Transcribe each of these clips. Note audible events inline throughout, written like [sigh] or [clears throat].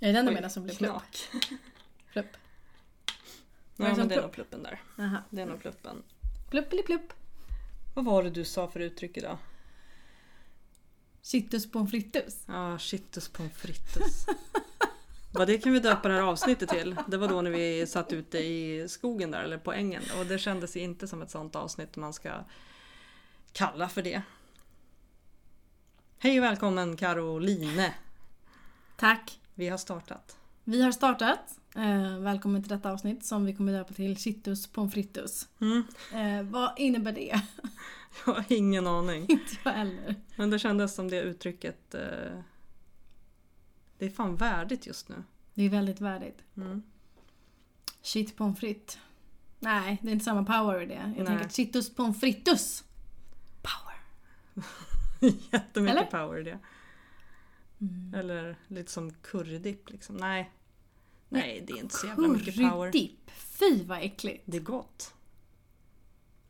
Är det den du menar som blir plupp? [laughs] Plupp. Ja, men det är nog pluppen där. Aha. Det är nog pluppen. Plupp eller plupp? Vad var det du sa för uttryck idag? Citrus pommes frites. Ja, shitus pommes frites. [laughs] Vad det kan vi döpa det här avsnittet till. Det var då när vi satt ute i skogen där, eller på ängen. Och det kändes inte som ett sånt avsnitt man ska kalla för det. Hej och välkommen Caroline! Tack. Vi har startat. Vi har startat. Eh, välkommen till detta avsnitt som vi kommer döpa till Citrus pommes frites. Mm, Eh, vad innebär det? [laughs] jag har ingen aning. [laughs] Inte jag heller. Men det kändes som det uttrycket... Eh, det är fan värdigt just nu. Det är väldigt värdigt. Mm. Shit pommes frites. Nej, det är inte samma power i det. Jag Nej. tänker Citrus pommes frites. Power. [laughs] Jättemycket Eller? power i det. Eller lite som currydipp liksom. Nej. Nej, det är inte så jävla mycket power. Currydipp. Fy vad äckligt. Det är gott.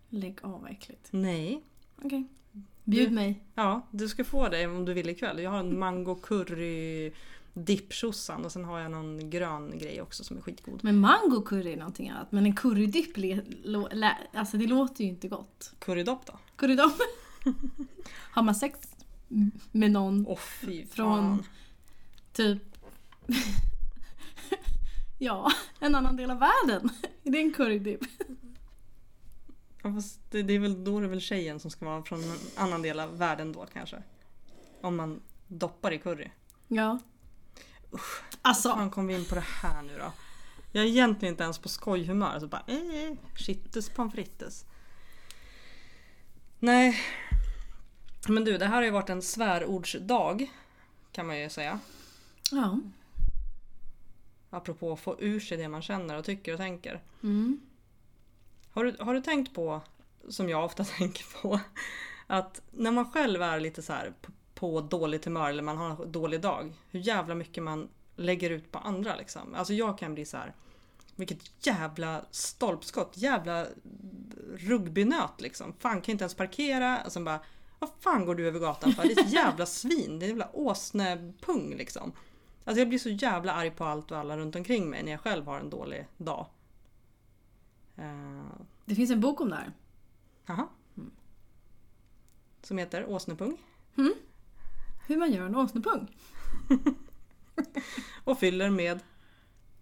Lägg av vad äckligt. Nej. Okej. Bjud Du- mig. Ja, du ska få det om du vill ikväll. Jag har en mango curry dipptjosan och sen har jag någon grön grej också som är skitgod. Men mango curry är någonting annat. Men en currydipp, alltså det låter ju inte gott. Currydopp då? Currydopp. [laughs] Har man sex med någon fy Från- typ [laughs] Ja, en annan del av världen. Är det en currydipp? Ja, fast det, det är väl, då är det väl tjejen som ska vara från en annan del av världen då kanske. Om man doppar i curry. Ja. Hur Alltså, fan kom vi in på det här nu då? Jag är egentligen inte ens på skojhumör. Så bara eh, shitus pommes frites. Nej. Men du, det här har ju varit en svärordsdag. Kan man ju säga. ja. Apropå att få ur sig det man känner och tycker och tänker. Mm. Har du, har du tänkt på, som jag ofta [laughs] tänker på, att när man själv är lite så här på, på dåligt humör eller man har en dålig dag, hur jävla mycket man lägger ut på andra liksom. Alltså jag kan bli så här. Vilket jävla stolpskott, jävla rugbynöt liksom. Fan kan inte ens parkera. Och sen bara, vad fan går du över gatan för? Det är ett jävla svin, det är en jävla åsnepung liksom. Alltså jag blir så jävla arg på allt och alla runt omkring mig när jag själv har en dålig dag. Eh, Det finns en bok om det här. Jaha. Som heter Åsnepung. Hur man gör en åsnepung. [laughs] Och fyller med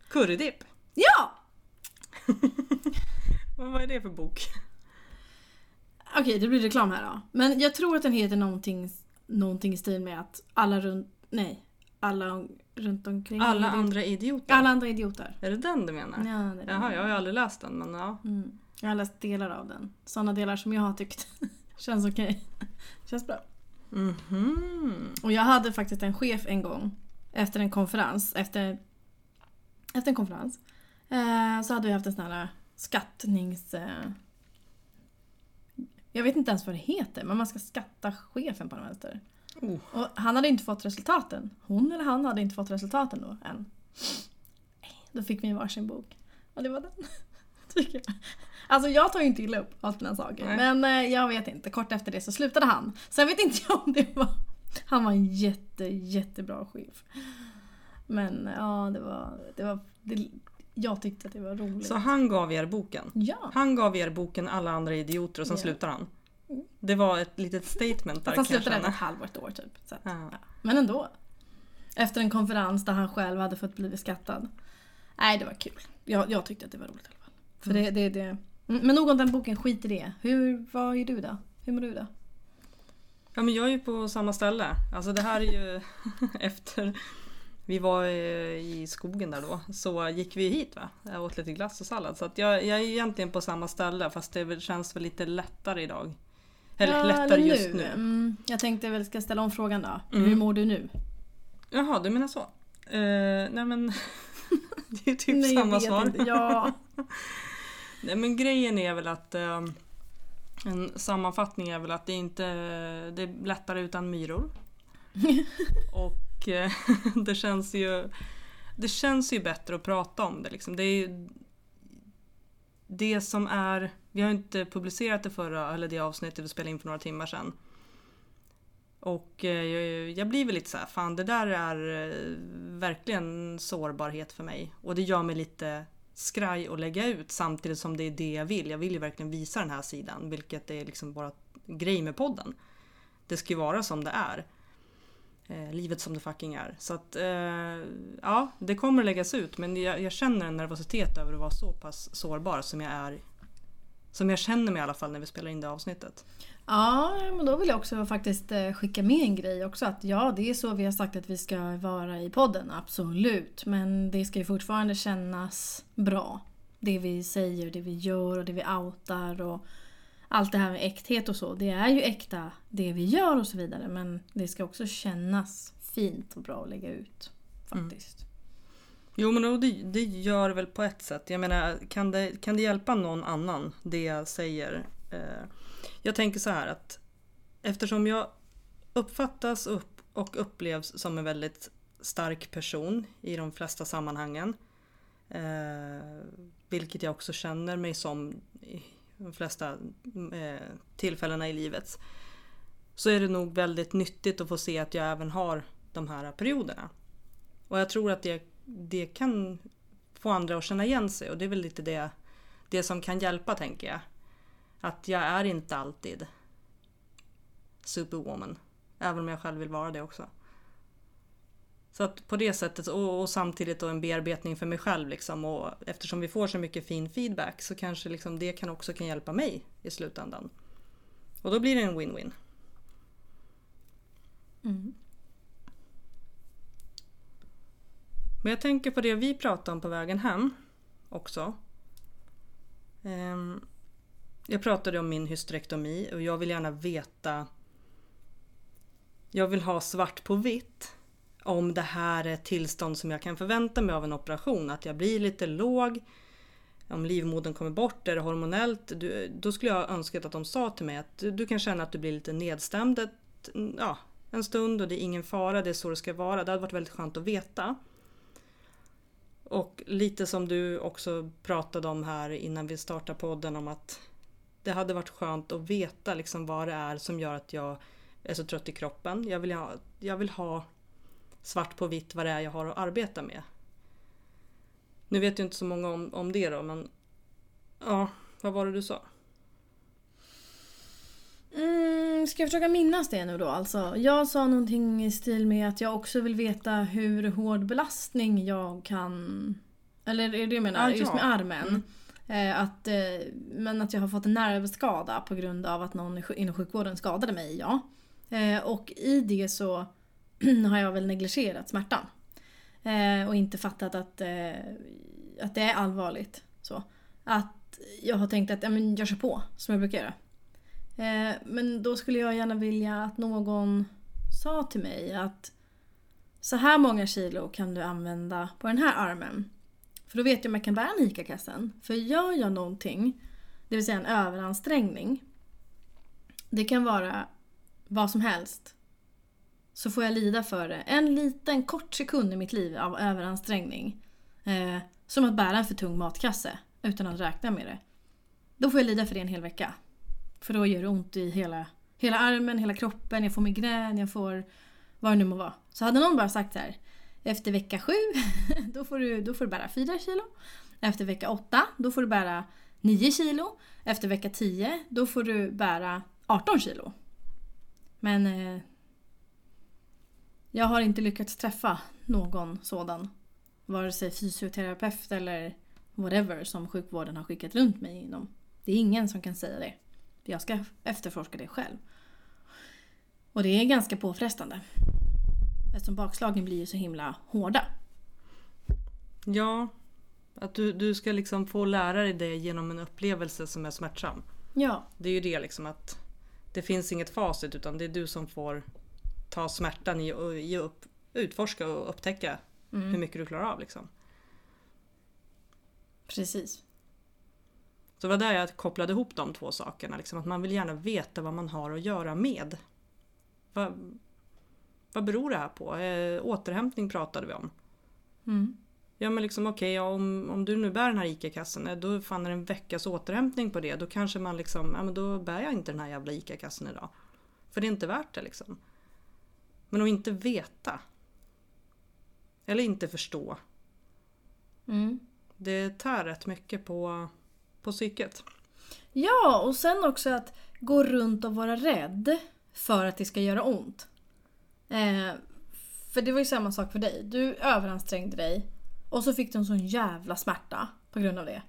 currydipp. Ja! [laughs] Vad är det för bok? Okej, det blir reklam här då. Men jag tror att den heter någonting, någonting i stil med att alla runt... Nej. Alla runt omkring. Alla andra idioter. Alla andra idioter. Är det den du menar? Ja, det är det. Jaha, jag har ju aldrig läst den men ja. Mm. Jag har läst delar av den. Sådana delar som jag har tyckt [laughs] känns okej. [laughs] Känns bra. Mhm. Och jag hade faktiskt en chef en gång efter en konferens. Efter, efter en konferens. Eh, så hade vi haft en sån här skattnings... Eh, jag vet inte ens vad det heter, men man ska skatta chefen på något vänster. Oh. Och han hade inte fått resultaten. Hon eller han hade inte fått resultaten då än. Då fick vi varsin bok. Och det var den. [laughs] Tycker jag. Alltså jag tar ju inte illa upp av sådana saker. Nej. Men eh, jag vet inte. Kort efter det så slutade han. Sen vet inte [laughs] jag om det var... Han var en jätte, jättebra chef. Men ja, det var... Det var det, jag tyckte att det var roligt. Så han gav er boken? Ja. Han gav er boken Alla andra idioter och sen Ja. slutar han? Mm. Det var ett litet statement där Fast han slutade efter ett halvår, ett år typ. Att, Ja. ja. Men ändå. Efter en konferens där han själv hade fått bli skattad. Nej, det var kul. Jag, jag tyckte att det var roligt i alla fall. För det, det, det. Mm, Men nog om den boken, skit i det. Hur, vad är du då? Hur mår du då? Ja men jag är ju på samma ställe. Alltså det här är ju [laughs] efter vi var eh, i skogen där då så gick vi hit va. Jag åt lite glass och sallad så att jag, jag är egentligen på samma ställe fast det känns väl lite lättare idag. Eller Ja, lättare eller just nu. Mm, jag tänkte väl ska ställa om frågan då. Mm. Hur mår du nu? Jaha du menar så? Eh, nej men [laughs] det är typ Nej, samma svar. Inte. Ja. [laughs] Nej men grejen är väl att eh, en sammanfattning är väl att det inte det är lättare utan myror. [laughs] Och Eh, [laughs] det känns ju det känns ju bättre att prata om det. Liksom. Det är ju det som är, vi har inte publicerat det förra, eller det avsnittet vi spelade in för några timmar sedan. Och eh, jag, jag blir väl lite så här, fan det där är eh, verkligen sårbarhet för mig. Och det gör mig lite skraj att lägga ut samtidigt som det är det jag vill. Jag vill ju verkligen visa den här sidan, vilket är liksom bara grej med podden. Det ska ju vara som det är. Eh, livet som det fucking är. Så att, eh, ja, det kommer att läggas ut men jag, jag, känner en nervositet över att vara så pass sårbar som jag är. Som jag känner mig i alla fall när vi spelar in det avsnittet. Ja, men då vill jag också faktiskt eh, skicka med en grej också. Att ja, det är så vi har sagt att vi ska vara i podden, absolut. Men det ska ju fortfarande kännas bra. Det vi säger, det vi gör och det vi outar och allt det här med äkthet och så. Det är ju äkta det vi gör och så vidare. Men det ska också kännas fint och bra att lägga ut. Faktiskt. Mm. Jo men det, det gör väl på ett sätt. Jag menar kan det, kan det hjälpa någon annan det jag säger? Eh, jag tänker så här att eftersom jag uppfattas upp och upplevs som en väldigt stark person i de flesta sammanhangen. Eh, vilket jag också känner mig som de flesta mm, eh, tillfällena i livet. Så är det nog väldigt nyttigt att få se att jag även har de här perioderna. Och jag tror att det, det kan få andra att känna igen sig och det är väl lite det, det som kan hjälpa tänker jag. Att jag är inte alltid superwoman. Även om jag själv vill vara det också. Så att på det sättet och, och, samtidigt då en bearbetning för mig själv liksom och eftersom vi får så mycket fin feedback så kanske liksom det kan också kan hjälpa mig i slutändan. Och då blir det en win-win. Mm. Men jag tänker på det vi pratade om på vägen hem också. Um, jag pratade om min hysterektomi och jag vill gärna veta Jag vill ha svart på vitt om det här är ett tillstånd som jag kan förvänta mig av en operation. Att jag blir lite låg. Om livmodern kommer bort, är det hormonellt? Du, då skulle jag önskat att de sa till mig att du, du kan känna att du blir lite nedstämd ett, ja, en stund och det är ingen fara, det är så det ska vara. Det hade varit väldigt skönt att veta. Och lite som du också pratade om här innan vi startade podden om att det hade varit skönt att veta liksom vad det är som gör att jag är så trött i kroppen. Jag vill ha, jag vill ha svart på vitt vad det är jag har att arbeta med. Nu vet ju inte så många om, om det då men ja, vad var det du sa? Mm, ska jag försöka minnas det nu då alltså? Jag sa någonting i stil med att jag också vill veta hur hård belastning jag kan... Eller är det det jag menar? Ah, Just med armen. Mm. Eh, att, eh, men att jag har fått en nervskada på grund av att någon inom sjukvården skadade mig, ja. Eh, och i det så [clears throat] har jag väl negligerat smärtan. Eh, och inte fattat att, eh, att det är allvarligt. Så. Att jag har tänkt att ja, men jag kör på, som jag brukar göra. Eh, men då skulle jag gärna vilja att någon sa till mig att så här många kilo kan du använda på den här armen. För då vet jag om jag kan bära en ICA-kassen. För gör jag någonting, det vill säga en överansträngning. Det kan vara vad som helst. Så får jag lida för det. En liten kort sekund i mitt liv av överansträngning. Eh, som att bära en för tung matkasse utan att räkna med det. Då får jag lida för det en hel vecka. För då gör det ont i hela, hela armen, hela kroppen, jag får migrän, jag får vad det nu må vara. Så hade någon bara sagt så här efter vecka sju, [laughs] då får, du, då får du bära fyra kilo. Efter vecka åtta, då får du bära nio kilo. Efter vecka tio, då får du bära 18 kilo. Men eh, jag har inte lyckats träffa någon sådan. Vare sig fysioterapeut eller whatever som sjukvården har skickat runt mig inom. Det är ingen som kan säga det. Jag ska efterforska det själv. Och det är ganska påfrestande. Eftersom bakslagen blir ju så himla hårda. Ja, att du, du ska liksom få lära dig det genom en upplevelse som är smärtsam. Ja. Det är ju det liksom att det finns inget facit utan det är du som får ta smärtan i att upp, utforska och upptäcka mm. hur mycket du klarar av. Liksom. Precis. Så det var där jag kopplade ihop de två sakerna. Liksom, att man vill gärna veta vad man har att göra med. Vad, vad beror det här på? Eh, återhämtning pratade vi om. Mm. Ja men liksom okej, okay, om, om du nu bär den här ICA-kassen, eh, då fan är det en veckas återhämtning på det. Då kanske man liksom, ja men då bär jag inte den här jävla ICA-kassen idag. För det är inte värt det liksom. Men att inte veta. Eller inte förstå. Mm. Det tär rätt mycket på, på psyket. Ja, och sen också att gå runt och vara rädd för att det ska göra ont. Eh, för det var ju samma sak för dig. Du överansträngde dig och så fick du en sån jävla smärta på grund av det.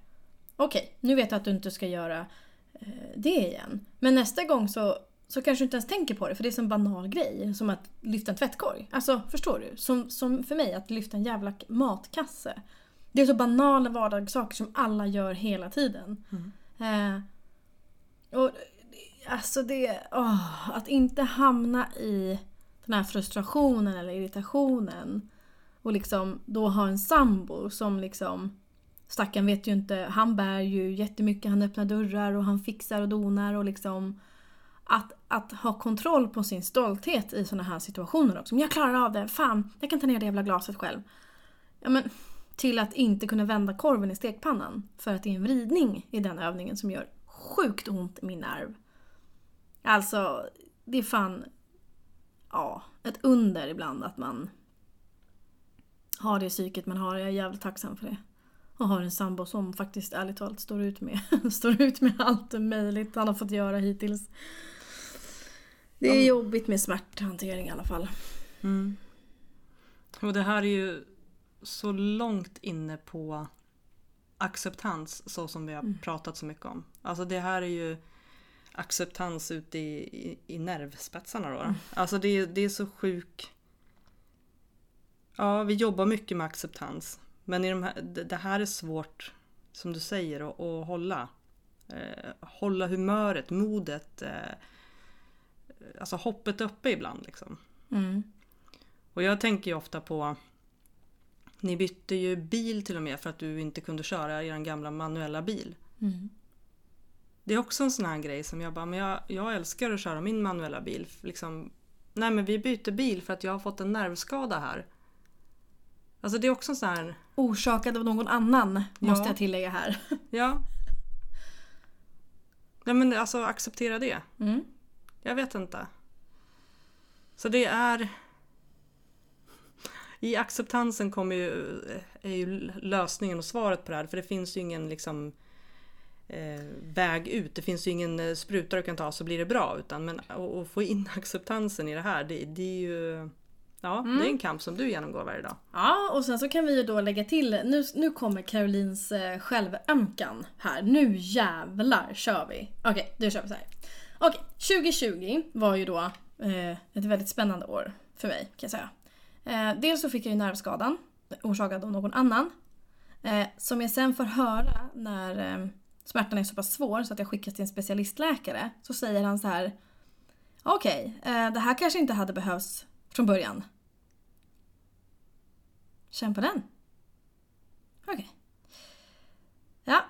Okej, nu vet jag att du inte ska göra eh, det igen. Men nästa gång så, så kanske du inte ens tänker på det för det är en sån banal grej. Som att lyfta en tvättkorg. Alltså, förstår du? Som, som för mig, att lyfta en jävla matkasse. Det är så banala vardagssaker som alla gör hela tiden. Eh, och alltså det... åh, att inte hamna i den här frustrationen eller irritationen. Och liksom då ha en sambo som liksom... Stackaren vet ju inte, han bär ju jättemycket, han öppnar dörrar och han fixar och donar och liksom... Att, att ha kontroll på sin stolthet i såna här situationer också. Men jag klarar av det, fan, jag kan ta ner det jävla glaset själv. Ja, men, till att inte kunna vända korven i stekpannan för att det är en vridning i den övningen som gör sjukt ont i min nerv. Alltså, det är fan ja, ett under ibland att man har det psyket man har. Jag är jävligt tacksam för det. Och har en sambo som faktiskt ärligt talat står ut med, [laughs] står ut med allt möjligt han har fått göra hittills. Det är jobbigt med smärthantering i alla fall. Mm. Och det här är ju så långt inne på acceptans så som vi har pratat så mycket om. Alltså det här är ju acceptans ute i, i, i nervspetsarna då. Alltså det, är- det är så sjuk... Ja, vi jobbar mycket med acceptans. Men i de här, det det här är svårt, som du säger, att, att hålla. Eh, hålla humöret, modet. Eh, alltså hoppet uppe ibland liksom. Mm. Och jag tänker ju ofta på Ni bytte ju bil till och med för att du inte kunde köra er gamla manuella bil. Mm. Det är också en sån här grej som jag bara, men jag, jag älskar att köra min manuella bil. Liksom, nej men vi byter bil för att jag har fått en nervskada här. Alltså det är också en sån här, Orsakad av någon annan, måste Ja. jag tillägga här. ja. Nej men alltså acceptera det. Mm. Jag vet inte. Så det är... I acceptansen kommer ju, är ju lösningen och svaret på det här. För det finns ju ingen liksom eh, väg ut. Det finns ju ingen eh, spruta du kan ta så blir det bra. Utan men att få in [laughs] acceptansen i det här, det, det är ju... Ja, det är en kamp som du genomgår varje dag. Ja, och sen så kan vi ju då lägga till, nu, nu kommer Carolines eh, självömkan här. Nu jävlar kör vi. Okej, då kör vi så här. Okej, 2020 var ju då eh, ett väldigt spännande år för mig kan jag säga. Eh, dels så fick jag ju nervskadan orsakad av någon annan. Eh, som jag sen får höra när eh, smärtan är så pass svår så att jag skickas till en specialistläkare. Så säger han så här. Okej, eh, det här kanske inte hade behövts från början. Känn på den. Okej. Ja.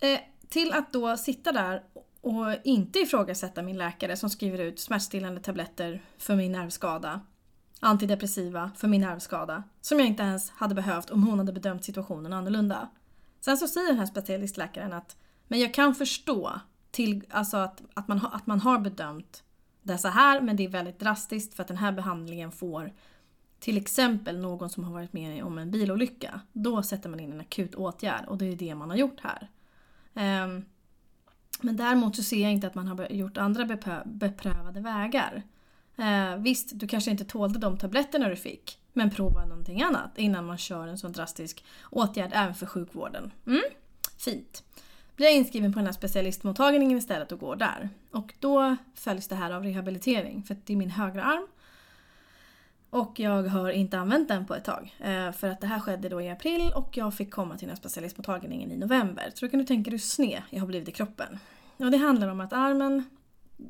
Eh, till att då sitta där och inte ifrågasätta min läkare som skriver ut smärtstillande tabletter för min nervskada. Antidepressiva för min nervskada. Som jag inte ens hade behövt om hon hade bedömt situationen annorlunda. Sen så säger den här specialistläkaren att men jag kan förstå till, alltså att, att, man, att man har bedömt det så här men det är väldigt drastiskt för att den här behandlingen får till exempel någon som har varit med om en bilolycka. Då sätter man in en akut åtgärd och det är det man har gjort här. Um, men däremot så ser jag inte att man har gjort andra beprö- beprövade vägar. Eh, visst, du kanske inte tålde de tabletterna du fick. Men prova någonting annat innan man kör en sån drastisk åtgärd även för sjukvården. Mm? Fint. Blir jag inskriven på den här specialistmottagningen istället och går där. Och då följs det här av rehabilitering för att det är min högra arm. Och jag har inte använt den på ett tag. Eh, för att det här skedde då i april och jag fick komma till den här specialistmottagningen i november. Så då kan du tänka dig hur sned jag har blivit i kroppen. Och det handlar om att armen,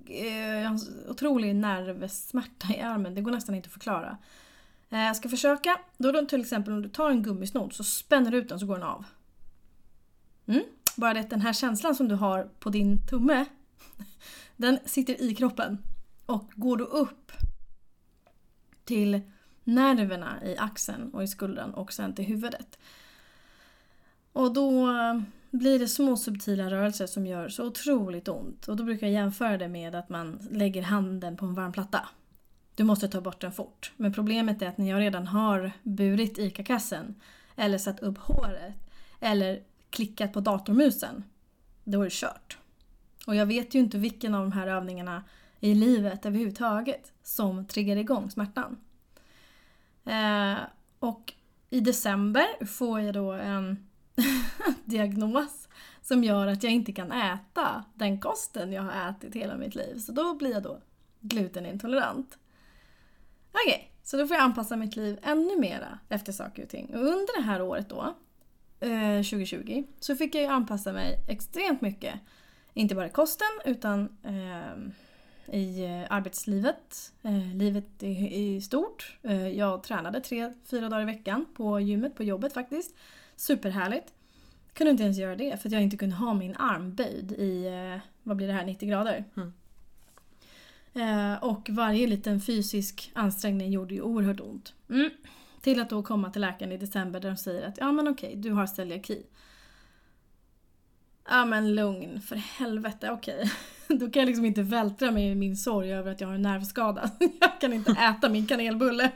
eh, jag har en otrolig nervsmärta i armen, det går nästan inte att förklara. Eh, jag ska försöka, då, du till exempel om du tar en gummisnodd så spänner du ut den så går den av. Mm? Bara det att den här känslan som du har på din tumme, [laughs] den sitter i kroppen. Och går du upp till nerverna i axeln och i skuldran och sen till huvudet. Och då eh, blir det små subtila rörelser som gör så otroligt ont. Och då brukar jag jämföra det med att man lägger handen på en varm platta. Du måste ta bort den fort. Men problemet är att när jag redan har burit ICA-kassen eller satt upp håret eller klickat på datormusen, då är det kört. Och jag vet ju inte vilken av de här övningarna i livet överhuvudtaget som triggar igång smärtan. Eh, och i december får jag då en [laughs] diagnos som gör att jag inte kan äta den kosten jag har ätit hela mitt liv. Så då blir jag då glutenintolerant. Okej, okay, så då får jag anpassa mitt liv ännu mera efter saker och ting. Och under det här året då, eh, 2020, så fick jag ju anpassa mig extremt mycket. Inte bara kosten utan eh, i eh, arbetslivet, eh, livet i, stort. Eh, jag tränade tre, fyra dagar i veckan på gymmet, på jobbet faktiskt. Superhärligt. Kunde inte ens göra det för att jag inte kunde ha min arm böjd i, vad blir det här, 90 grader. Mm. Och varje liten fysisk ansträngning gjorde ju oerhört ont. Mm. Till att då komma till läkaren i december där de säger att ja men okej, du har celiaki. Ja men lugn, för helvete, okej. [laughs] Då kan jag liksom inte vältra mig i min sorg över att jag har en nervskada. [laughs] Jag kan inte äta min kanelbulle.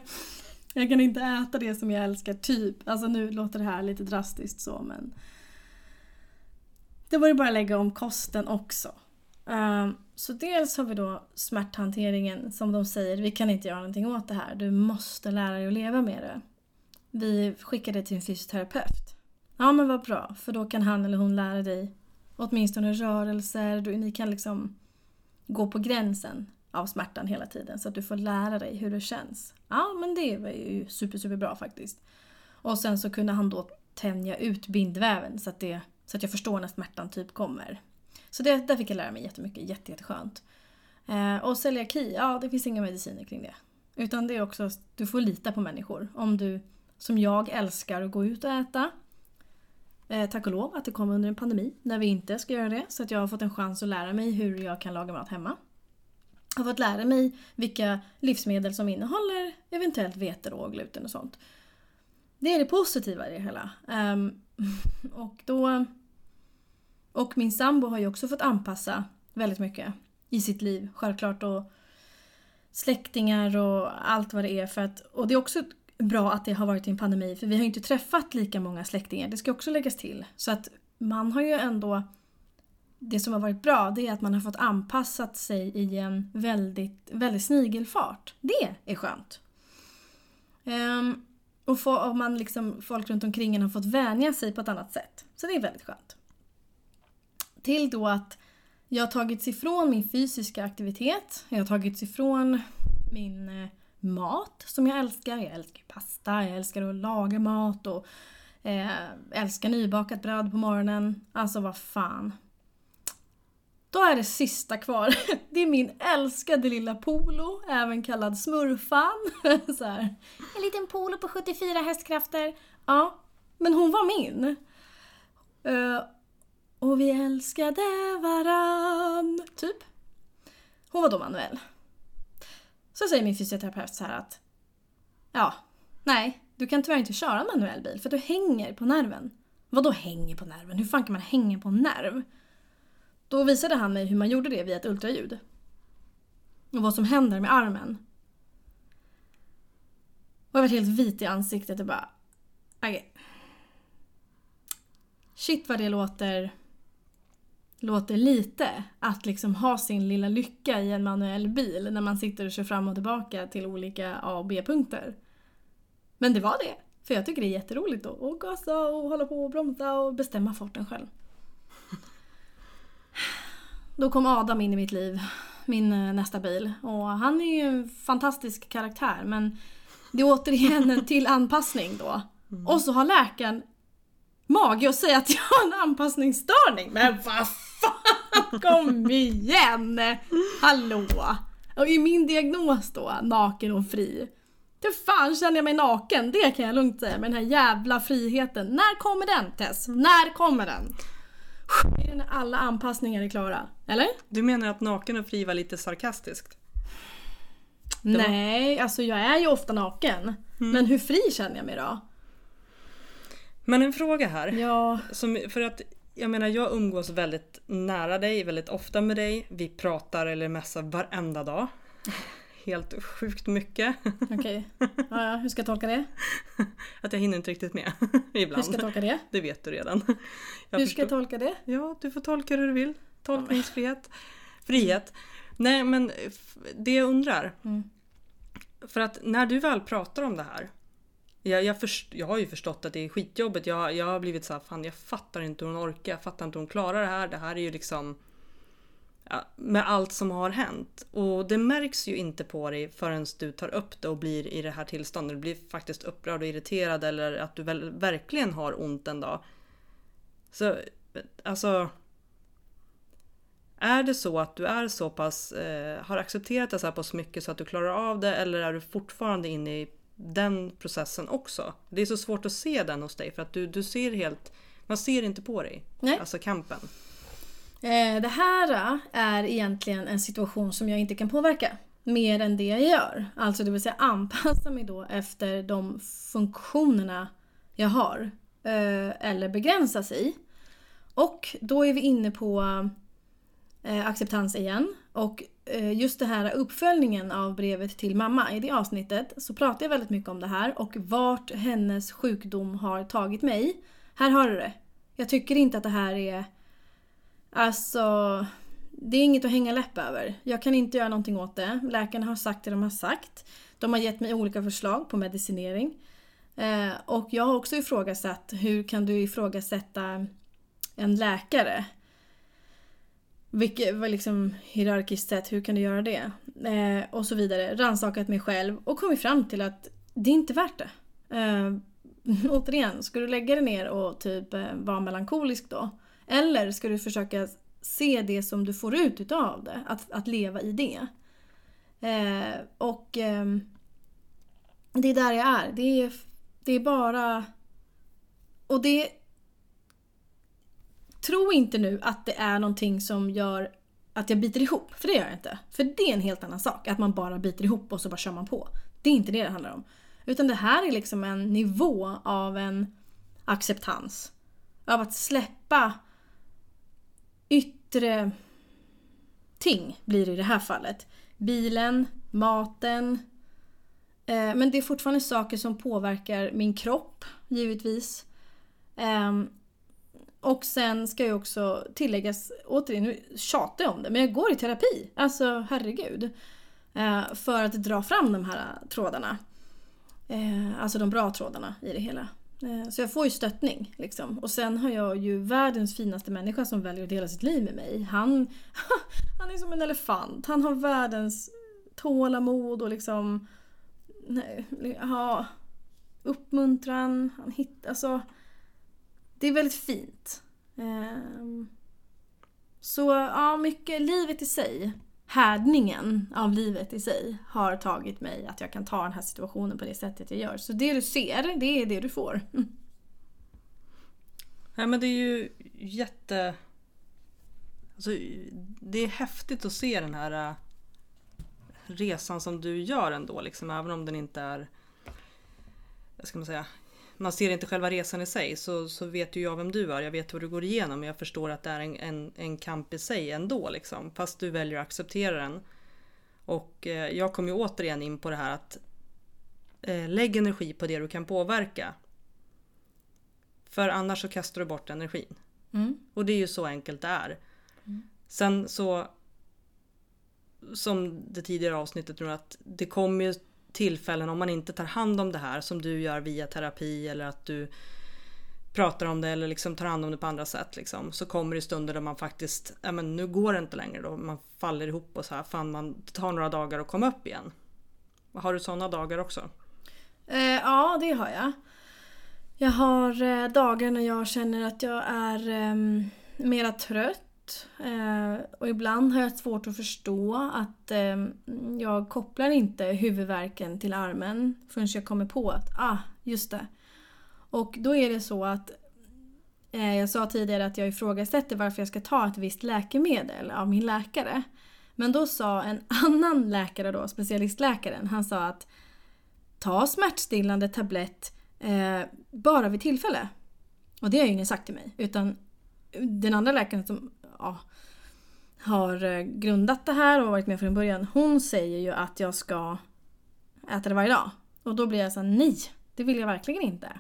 Jag kan inte äta det som jag älskar, typ. Alltså nu låter det här lite drastiskt så men... Det var ju bara att lägga om kosten också. Ehm, så dels har vi då smärthanteringen som de säger, vi kan inte göra någonting åt det här. Du måste lära dig att leva med det. Vi skickar dig till en fysioterapeut. Ja men vad bra, för då kan han eller hon lära dig åtminstone rörelser. Du, ni kan liksom gå på gränsen av smärtan hela tiden så att du får lära dig hur det känns. Ja men det var ju super, super bra faktiskt. Och sen så kunde han då tänja ut bindväven så att, det, så att jag förstår när smärtan typ kommer. Så det, där fick jag lära mig jättemycket, jätte, jätteskönt. Eh, och celiaki, ja det finns inga mediciner kring det. Utan det är också, du får lita på människor. Om du, som jag, älskar att gå ut och äta. Eh, tack och lov att det kom under en pandemi när vi inte ska göra det. Så att jag har fått en chans att lära mig hur jag kan laga mat hemma. Jag har fått lära mig vilka livsmedel som innehåller eventuellt vete och gluten och sånt. Det är det positiva i det hela. Um, [laughs] och då och min sambo har ju också fått anpassa väldigt mycket i sitt liv, självklart. Och släktingar och allt vad det är. För att, och det är också bra att det har varit en pandemi för vi har ju inte träffat lika många släktingar. Det ska också läggas till. Så att man har ju ändå... Det som har varit bra det är att man har fått anpassat sig i en väldigt, väldigt snigelfart. Det är skönt. Um, och, få, och man liksom, folk runt omkring en har fått vänja sig på ett annat sätt. Så det är väldigt skönt. Till då att jag har tagits ifrån min fysiska aktivitet. Jag har tagits ifrån min eh, mat som jag älskar. Jag älskar pasta, jag älskar att laga mat och eh, älskar nybakat bröd på morgonen. Alltså vad fan. Då är det sista kvar. [laughs] Det är min älskade lilla Polo, även kallad Smurfan. [laughs] Så här. En liten Polo på 74 hästkrafter. Ja, men hon var min. Uh, och vi älskade varann. Typ. Hon var då manuell. Så säger min fysioterapeut så här att Ja, nej, du kan tyvärr inte köra en manuell bil för du hänger på nerven. Vad då hänger på nerven? Hur fan kan man hänga på en nerv? Då visade han mig hur man gjorde det via ett ultraljud. Och vad som händer med armen. Och jag var helt vit i ansiktet och bara... Okay. Shit vad det låter låter lite att liksom ha sin lilla lycka i en manuell bil när man sitter och kör fram och tillbaka till olika A och B-punkter. Men det var det. För jag tycker det är jätteroligt att, gasa och hålla på och bromsa och bestämma farten själv. Då kom Adam in i mitt liv, min eh, nästa bil. Och han är ju en fantastisk karaktär men det är återigen en till anpassning då. Mm. Och så har läkaren mage att säga att jag har en anpassningsstörning. Men vad fan, kom igen! Hallå! Och i min diagnos då, naken och fri. Hur fan känner jag mig naken? Det kan jag lugnt säga med den här jävla friheten. När kommer den Tess? När kommer den? Det är när alla anpassningar är klara. Eller? Du menar att naken och fri var lite sarkastiskt? Nej, alltså jag är ju ofta naken. Mm. Men hur fri känner jag mig då? Men en fråga här. Ja. Som, för att jag menar jag umgås väldigt nära dig, väldigt ofta med dig. Vi pratar eller messar varenda dag. helt sjukt mycket. Okej. Ja, ja, hur ska jag tolka det? [laughs] Att jag hinner inte riktigt med [laughs] Hur ibland. ska jag tolka det? Det vet du redan. Jag hur ska jag förstår- tolka det? Ja, du får tolka hur du vill. Tolkningsfrihet. Frihet. Nej, men det jag undrar. Mm. För att när du väl pratar om det här. Jag, jag, först, jag har ju förstått att det är skitjobbigt. Jag, jag har blivit så här, fan jag fattar inte hur hon orkar. Jag fattar inte hur hon klarar det här. Det här är ju liksom ja, med allt som har hänt. Och det märks ju inte på dig förrän du tar upp det och blir i det här tillståndet. Du blir faktiskt upprörd och irriterad eller att du väl, verkligen har ont en dag. Så alltså. Är det så att du är så pass, eh, har accepterat det så här pass mycket så att du klarar av det eller är du fortfarande inne i den processen också? Det är så svårt att se den hos dig för att du, du ser helt, man ser inte på dig. Nej. Alltså kampen. Eh, det här äh, är egentligen en situation som jag inte kan påverka mer än det jag gör. Alltså det vill säga anpassa mig då efter de funktionerna jag har. Eh, eller begränsa sig. Och då är vi inne på eh, acceptans igen. Och Eh, just det här uppföljningen av brevet till mamma. I det avsnittet så pratar jag väldigt mycket om det här och vart hennes sjukdom har tagit mig. Här har du det. Jag tycker inte att det här är Alltså, det är inget att hänga läpp över. Jag kan inte göra någonting åt det. Läkarna har sagt det de har sagt. De har gett mig olika förslag på medicinering. Eh, och jag har också ifrågasatt, hur kan du ifrågasätta en läkare? Vilket var liksom hierarkiskt sett, hur kan du göra det? Eh, och så vidare. Rannsakat mig själv och kommit fram till att det är inte värt det. Eh, [laughs] återigen, ska du lägga dig ner och typ eh, vara melankolisk då? Eller ska du försöka se det som du får ut utav det? Att, att leva i det. Eh, och ehm, det är där jag är. Det är, det är bara... Och det... Tro inte nu att det är någonting som gör att jag biter ihop. För det gör jag inte. För det är en helt annan sak. Att man bara biter ihop och så bara kör man på. Det är inte det det handlar om. Utan det här är liksom en nivå av en acceptans. Av att släppa yttre ting blir det i det här fallet. Bilen, maten. Eh, men det är fortfarande saker som påverkar min kropp, givetvis. Ehm, och sen ska jag också tilläggas, återigen, nu tjatar jag om det, men jag går i terapi. Alltså herregud. Eh, för att dra fram de här trådarna. Eh, alltså de bra trådarna i det hela. Eh, Så jag får ju stöttning. Liksom. Och sen har jag ju världens finaste människa som väljer att dela sitt liv med mig. Han, [laughs] han är som en elefant. Han har världens tålamod och liksom... Nej, ja, uppmuntran. Han hittar... Alltså, det är väldigt fint. Ehm, så ja, mycket livet i sig. Härdningen av livet i sig har tagit mig att jag kan ta den här situationen på det sättet jag gör. Så det du ser, det är det du får. [laughs] Nej men det är ju jätte... Alltså, det är häftigt att se den här äh, resan som du gör ändå. Liksom, även om den inte är... Vad ska man säga? Man ser inte själva resan i sig så, så vet ju jag vem du är. Jag vet vad du går igenom. Jag förstår att det är en, en, en kamp i sig ändå. Liksom, fast du väljer att acceptera den. Och eh, jag kommer ju återigen in på det här att eh, lägg energi på det du kan påverka. För annars så kastar du bort energin. Mm. Och det är ju så enkelt det är. Sen så som det tidigare avsnittet nu att det kommer ju tillfällen om man inte tar hand om det här som du gör via terapi eller att du pratar om det eller liksom tar hand om det på andra sätt liksom. Så kommer det stunder där man faktiskt, ja men nu går det inte längre då. Man faller ihop och så här, fan man det tar några dagar att komma upp igen. Har du sådana dagar också? Eh, ja, det har jag. Jag har eh, dagar när jag känner att jag är eh, mera trött. Eh, och ibland har jag svårt att förstå att eh, jag kopplar inte huvudvärken till armen förrän jag kommer på att, ah, just det. Och då är det så att eh, jag sa tidigare att jag ifrågasätter varför jag ska ta ett visst läkemedel av min läkare. Men då sa en [laughs] annan läkare då, specialistläkaren, han sa att ta smärtstillande tablett eh, bara vid tillfälle. Och det har ju ingen sagt till mig. Utan den andra läkaren som, ja, har eh, grundat det här och varit med från början. Hon säger ju att jag ska äta det varje dag. Och då blir jag så här, nej, det vill jag verkligen inte.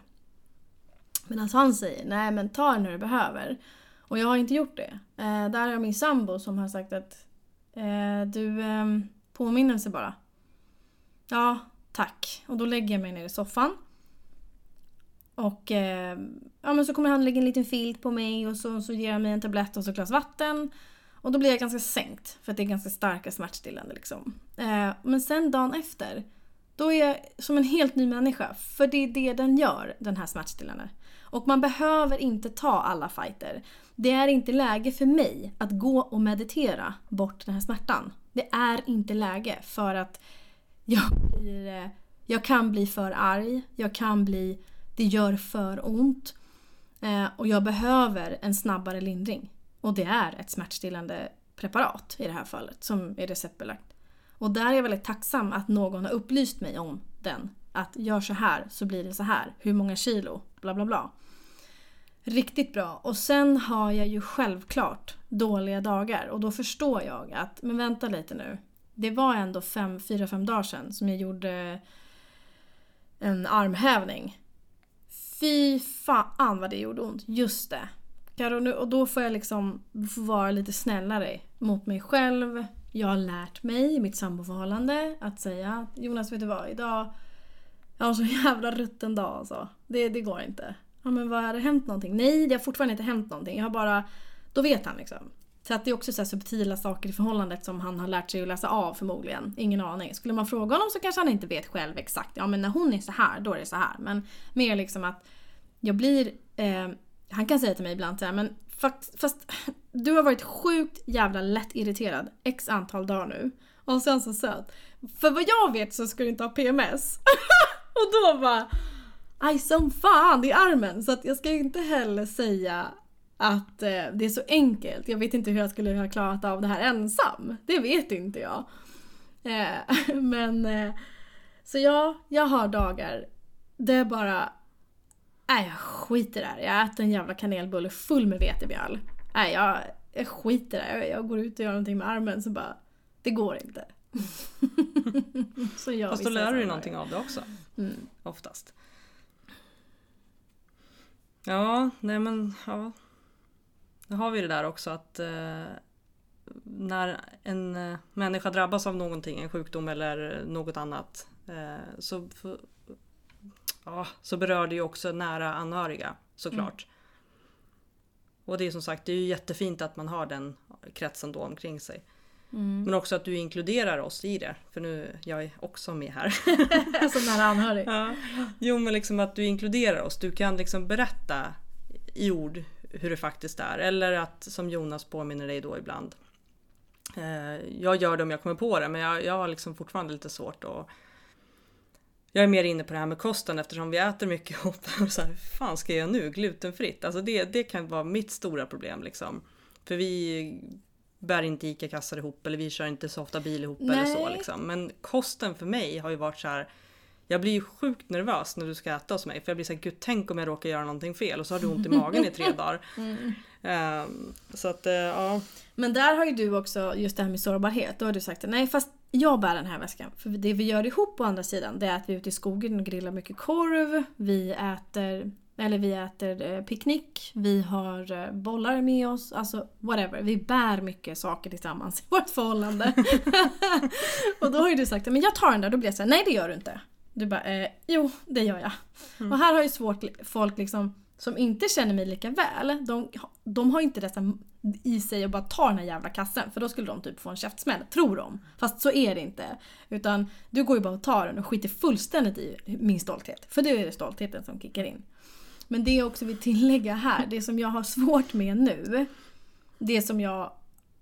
Medan alltså han säger, nej men ta det när du behöver. Och jag har inte gjort det. Eh, där har jag min sambo som har sagt att eh, du, eh, påminnelse bara. Ja, tack. Och då lägger jag mig ner i soffan. Och eh, ja, men så kommer han lägga en liten filt på mig och så, så ger han mig en tablett och så ett glas vatten. Och då blir jag ganska sänkt för att det är ganska starka smärtstillande. Liksom. Eh, men sen dagen efter, då är jag som en helt ny människa. För det är det den gör, den här smärtstillande. Och man behöver inte ta alla fighter. Det är inte läge för mig att gå och meditera bort den här smärtan. Det är inte läge för att jag, blir, eh, jag kan bli för arg, jag kan bli, det gör för ont. Eh, och jag behöver en snabbare lindring. Och det är ett smärtstillande preparat i det här fallet som är receptbelagt. Och där är jag väldigt tacksam att någon har upplyst mig om den. Att gör så här så blir det så här. Hur många kilo? Bla bla bla. Riktigt bra. Och sen har jag ju självklart dåliga dagar och då förstår jag att, men vänta lite nu. Det var ändå 4-5 dagar sedan som jag gjorde en armhävning. Fy fan vad det gjorde ont. Just det. Karo, och då får jag liksom få vara lite snällare mot mig själv. Jag har lärt mig i mitt samboförhållande att säga Jonas vet du vad, idag jag har så jävla rutten dag alltså. Det, det går inte. Ja men vad har det hänt någonting? Nej det har fortfarande inte hänt någonting. Jag har bara... Då vet han liksom. Så att det är också så subtila saker i förhållandet som han har lärt sig att läsa av förmodligen. Ingen aning. Skulle man fråga honom så kanske han inte vet själv exakt. Ja men när hon är så här, då är det så här. Men mer liksom att jag blir... Eh, han kan säga till mig ibland såhär men fast, fast du har varit sjukt jävla lätt irriterad x antal dagar nu. Och sen så söt. För vad jag vet så ska du inte ha PMS. [laughs] och då bara... Aj som fan i armen! Så att jag ska inte heller säga att eh, det är så enkelt. Jag vet inte hur jag skulle ha klarat av det här ensam. Det vet inte jag. Eh, [laughs] men... Eh, så ja, jag har dagar där bara... Nej, jag skiter där. Jag äter en jävla kanelbulle full med vetemjöl. Nej, jag, jag skiter där. Jag, jag går ut och gör någonting med armen så bara... Det går inte. [laughs] så jag Fast då lär du dig någonting av det också. Mm. Oftast. Ja, nej men ja. Nu har vi det där också att eh, när en eh, människa drabbas av någonting, en sjukdom eller något annat, eh, så, för, ja, så berör det ju också nära anhöriga såklart. Mm. Och det är som sagt, det är ju jättefint att man har den kretsen då omkring sig. Mm. Men också att du inkluderar oss i det. För nu, jag är också med här. [laughs] Som nära anhörig. Ja. Jo men liksom att du inkluderar oss. Du kan liksom berätta i ord hur det faktiskt är. Eller att som Jonas påminner dig då ibland. Eh, jag gör det om jag kommer på det men jag, jag har liksom fortfarande lite svårt att jag är mer inne på det här med kosten eftersom vi äter mycket [laughs] ihop. Så här, fan ska jag nu? Glutenfritt? Alltså det, det kan vara mitt stora problem liksom. För vi bär inte ICA-kassar ihop eller vi kör inte så ofta bil ihop Nej. eller så liksom. Men kosten för mig har ju varit så här. Jag blir ju sjukt nervös när du ska äta hos mig för jag blir såhär, gud tänk om jag råkar göra någonting fel och så har du ont i magen i tre [laughs] dagar. Mm. Um, så att uh, ja. Men där har ju du också just det här med sårbarhet. Då har du sagt nej fast jag bär den här väskan. För det vi gör ihop på andra sidan det är att vi är ute i skogen och grillar mycket korv. Vi äter eller vi äter eh, picknick, vi har eh, bollar med oss, alltså whatever. Vi bär mycket saker tillsammans i vårt förhållande. [laughs] och då har ju du sagt men jag tar den där, då blir jag såhär, nej det gör du inte. Du bara, eh, jo det gör jag. Mm. Och här har ju svårt folk liksom som inte känner mig lika väl, de, de har inte dessa i sig att bara ta den här jävla kassen för då skulle de typ få en käftsmäll, tror de. Fast så är det inte. Utan du går ju bara och tar den och skiter fullständigt i min stolthet. För det är det stoltheten som kickar in. Men det jag också vill tillägga här, det som jag har svårt med nu, det som jag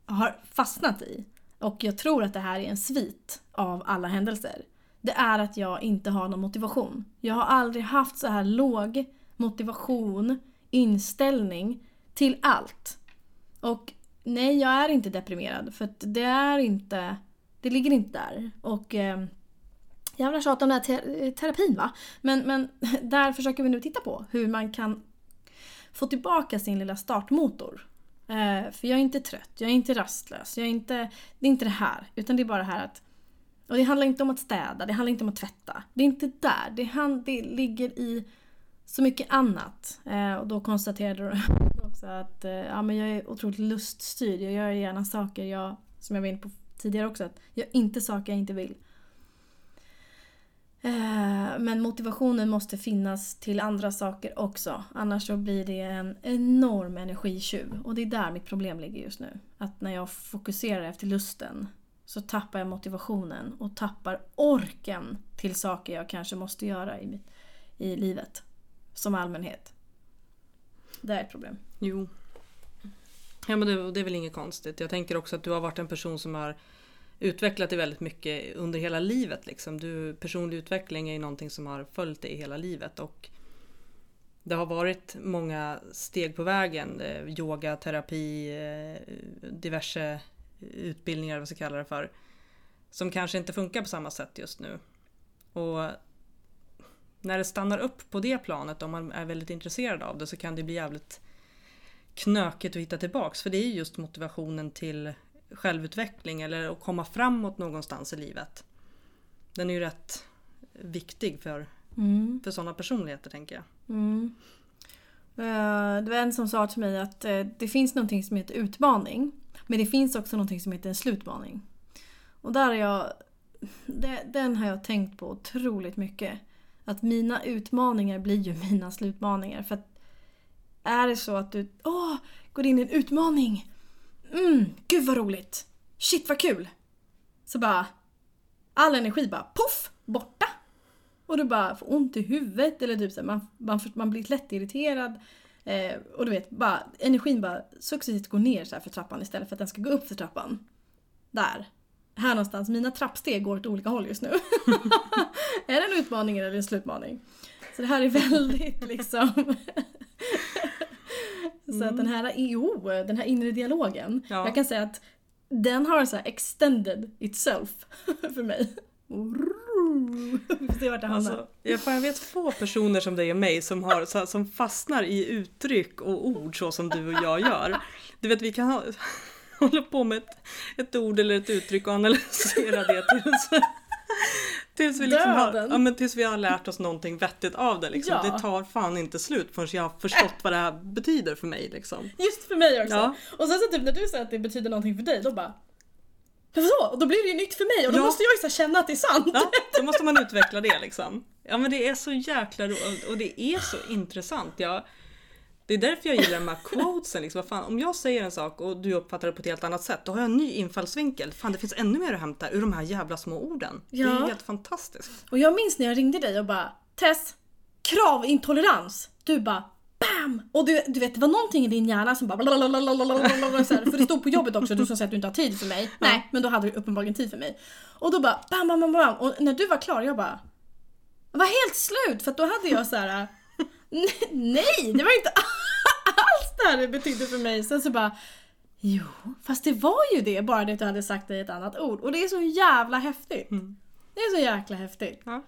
har fastnat i, och jag tror att det här är en svit av alla händelser, det är att jag inte har någon motivation. Jag har aldrig haft så här låg motivation, inställning till allt. Och nej, jag är inte deprimerad för att det är inte, det ligger inte där. Och eh, jävla tjat om den här terapin va. Men, men [laughs] där försöker vi nu titta på hur man kan få tillbaka sin lilla startmotor. Eh, för jag är inte trött, jag är inte rastlös, jag är inte, det är inte det här. Utan det är bara det här att... Och det handlar inte om att städa, det handlar inte om att tvätta. Det är inte där. Det, hand, det ligger i så mycket annat. Eh, och då konstaterade du [laughs] också att eh, ja, men jag är otroligt luststyrd. Jag gör gärna saker jag, som jag var inne på tidigare också, att jag inte saker jag inte vill. Eh, men motivationen måste finnas till andra saker också. Annars så blir det en enorm energitjuv. Och det är där mitt problem ligger just nu. Att när jag fokuserar efter lusten så tappar jag motivationen och tappar orken till saker jag kanske måste göra i, mitt, i livet. Som allmänhet. Det är ett problem. Jo. Ja men det, det är väl inget konstigt. Jag tänker också att du har varit en person som har utvecklat dig väldigt mycket under hela livet. Liksom. Du, personlig utveckling är ju någonting som har följt dig hela livet. Och det har varit många steg på vägen. Eh, Yoga, terapi, eh, diverse utbildningar, vad ska jag kalla det för. Som kanske inte funkar på samma sätt just nu. Och när det stannar upp på det planet, om man är väldigt intresserad av det, så kan det bli jävligt knökigt att hitta tillbaks. För det är just motivationen till självutveckling eller att komma framåt någonstans i livet. Den är ju rätt viktig för, mm. för sådana personligheter tänker jag. Mm. Uh, det var en som sa till mig att uh, det finns någonting som heter utmaning. Men det finns också någonting som heter en slutmaning. Och där har jag... Den har jag tänkt på otroligt mycket. Att mina utmaningar blir ju [laughs] mina slutmaningar. För att är det så att du åh, går in i en utmaning Mm, gud vad roligt! Shit vad kul! Så bara... All energi bara poff! Borta! Och du bara får ont i huvudet eller typ så här, man, man, man blir lätt irriterad. Eh, och du vet, bara, energin bara successivt går ner så för trappan istället för att den ska gå upp för trappan. Där. Här någonstans. Mina trappsteg går åt olika håll just nu. [laughs] är det en utmaning eller en slutmaning? Så det här är väldigt [laughs] liksom... [laughs] Så att den här, jo, den här inre dialogen. Ja. Jag kan säga att den har så extended itself för mig. [laughs] Se vart det alltså, jag, jag vet få personer som dig och mig som, har, som fastnar i uttryck och ord så som du och jag gör. Du vet vi kan ha, [laughs] hålla på med ett, ett ord eller ett uttryck och analysera det tills [laughs] Tills vi, liksom har, ja, men tills vi har lärt oss någonting vettigt av det. Liksom. Ja. Det tar fan inte slut förrän jag har förstått vad det här betyder för mig. Liksom. Just för mig också. Ja. Och sen så typ när du säger att det betyder någonting för dig, då bara Vadå? Och då blir det ju nytt för mig och då ja. måste jag ju så känna att det är sant. Ja, då måste man utveckla det liksom. Ja men det är så jäkla roligt och det är så intressant. Jag, det är därför jag gillar de här quotesen. Liksom. Fan, om jag säger en sak och du uppfattar det på ett helt annat sätt, då har jag en ny infallsvinkel. Fan, det finns ännu mer att hämta ur de här jävla små orden. Ja. Det är helt fantastiskt. Och jag minns när jag ringde dig och bara Tess, kravintolerans. Du bara BAM! Och du, du vet det var någonting i din hjärna som bara För det stod på jobbet också, du som säger att du inte har tid för mig. Nej, men då hade du uppenbarligen tid för mig. Och då bara bam, bam, bam, bam. Och när du var klar, jag bara jag var helt slut för då hade jag så här Nej, det var inte [laughs] alls det här det betydde för mig. Sen så bara Jo, fast det var ju det, bara det att du hade sagt det i ett annat ord. Och det är så jävla häftigt. Mm. Det är så jäkla häftigt. Ja,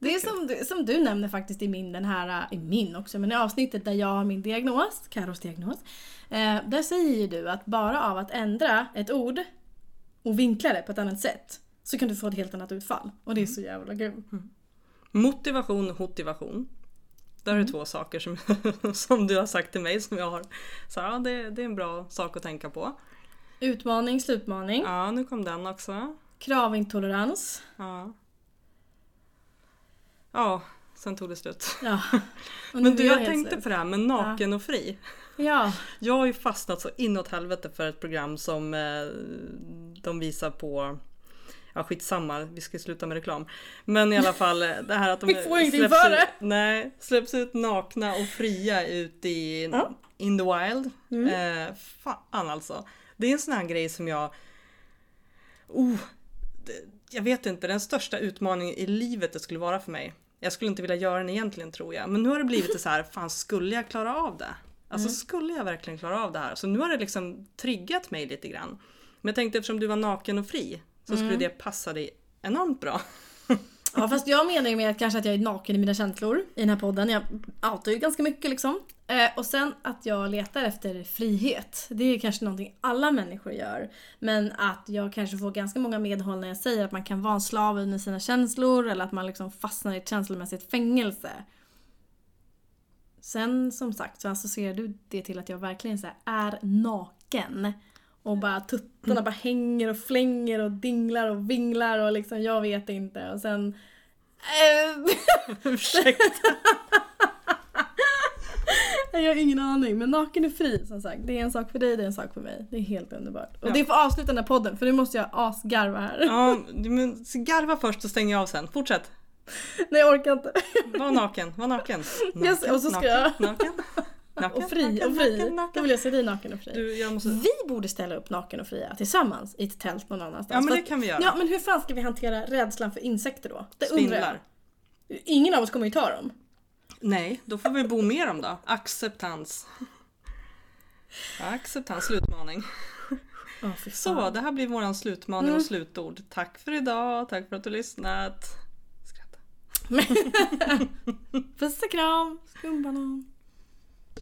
det, är som du, som du nämner faktiskt i min, den här, i min också, men i avsnittet där jag har min diagnos, Karos diagnos. Eh, där säger ju du att bara av att ändra ett ord och vinkla det på ett annat sätt så kan du få ett helt annat utfall. Och det är så jävla kul. Mm. Motivation, motivation. Där är mm. två saker som, [laughs] som du har sagt till mig som jag har så ja, det, det är en bra sak att tänka på. Utmaning, slutmaning. Ja, nu kom den också. Kravintolerans. Ja. Ja, sen tog det slut. Ja. [laughs] Men du, jag tänkte slut. på det här med naken ja. och fri. Ja. [laughs] Jag har ju fastnat så inåt helvete för ett program som eh, de visar på Ja skitsamma, vi ska sluta med reklam. Men i alla fall det här att de [laughs] för det! Nej, släpps ut nakna och fria ut i ja. in the wild. Mm. Eh, fan alltså. Det är en sån här grej som jag... Oh, det, jag vet inte, den största utmaningen i livet det skulle vara för mig. Jag skulle inte vilja göra den egentligen tror jag. Men nu har det blivit så här, fan skulle jag klara av det? Alltså mm. skulle jag verkligen klara av det här? Så nu har det liksom triggat mig lite grann. Men jag tänkte eftersom du var naken och fri så skulle mm. det passa dig enormt bra. Ja fast jag menar ju med att kanske att jag är naken i mina känslor i den här podden. Jag outar ju ganska mycket liksom. Eh, och sen att jag letar efter frihet. Det är kanske någonting alla människor gör. Men att jag kanske får ganska många medhåll när jag säger att man kan vara en slav under sina känslor eller att man liksom fastnar i ett känslomässigt fängelse. Sen som sagt så associerar du det till att jag verkligen så här är naken. Och bara tuttarna bara hänger och flänger och dinglar och vinglar och liksom jag vet inte och sen... Eh. [laughs] Ursäkta. [laughs] jag har ingen aning men naken är fri som sagt. Det är en sak för dig, det är en sak för mig. Det är helt underbart. Och Ja. det får avsluta den här podden för nu måste jag asgarva här. Ja, men garva först så stänger jag av sen. Fortsätt. [laughs] Nej jag orkar inte. Var naken, var naken. [laughs] naken Yes, och så ska naken, jag- Naken, naken, Och fri, naken, och fri. naken, Då naken. vill jag se dig naken och fri. Du, måste... Vi borde ställa upp naken och fria tillsammans i ett tält någon annanstans. Ja men det kan vi göra. Ja men hur fan ska vi hantera rädslan för insekter då? Det undrar Spindlar. jag. Ingen av oss kommer ju ta dem. Nej, då får vi bo med dem då. Acceptans. Acceptans, slutmaning. Oh, Så, det här blir våran slutmaning Mm. och slutord. Tack för idag, tack för att du lyssnat. Skratta. [laughs] Puss och kram, skumbanan.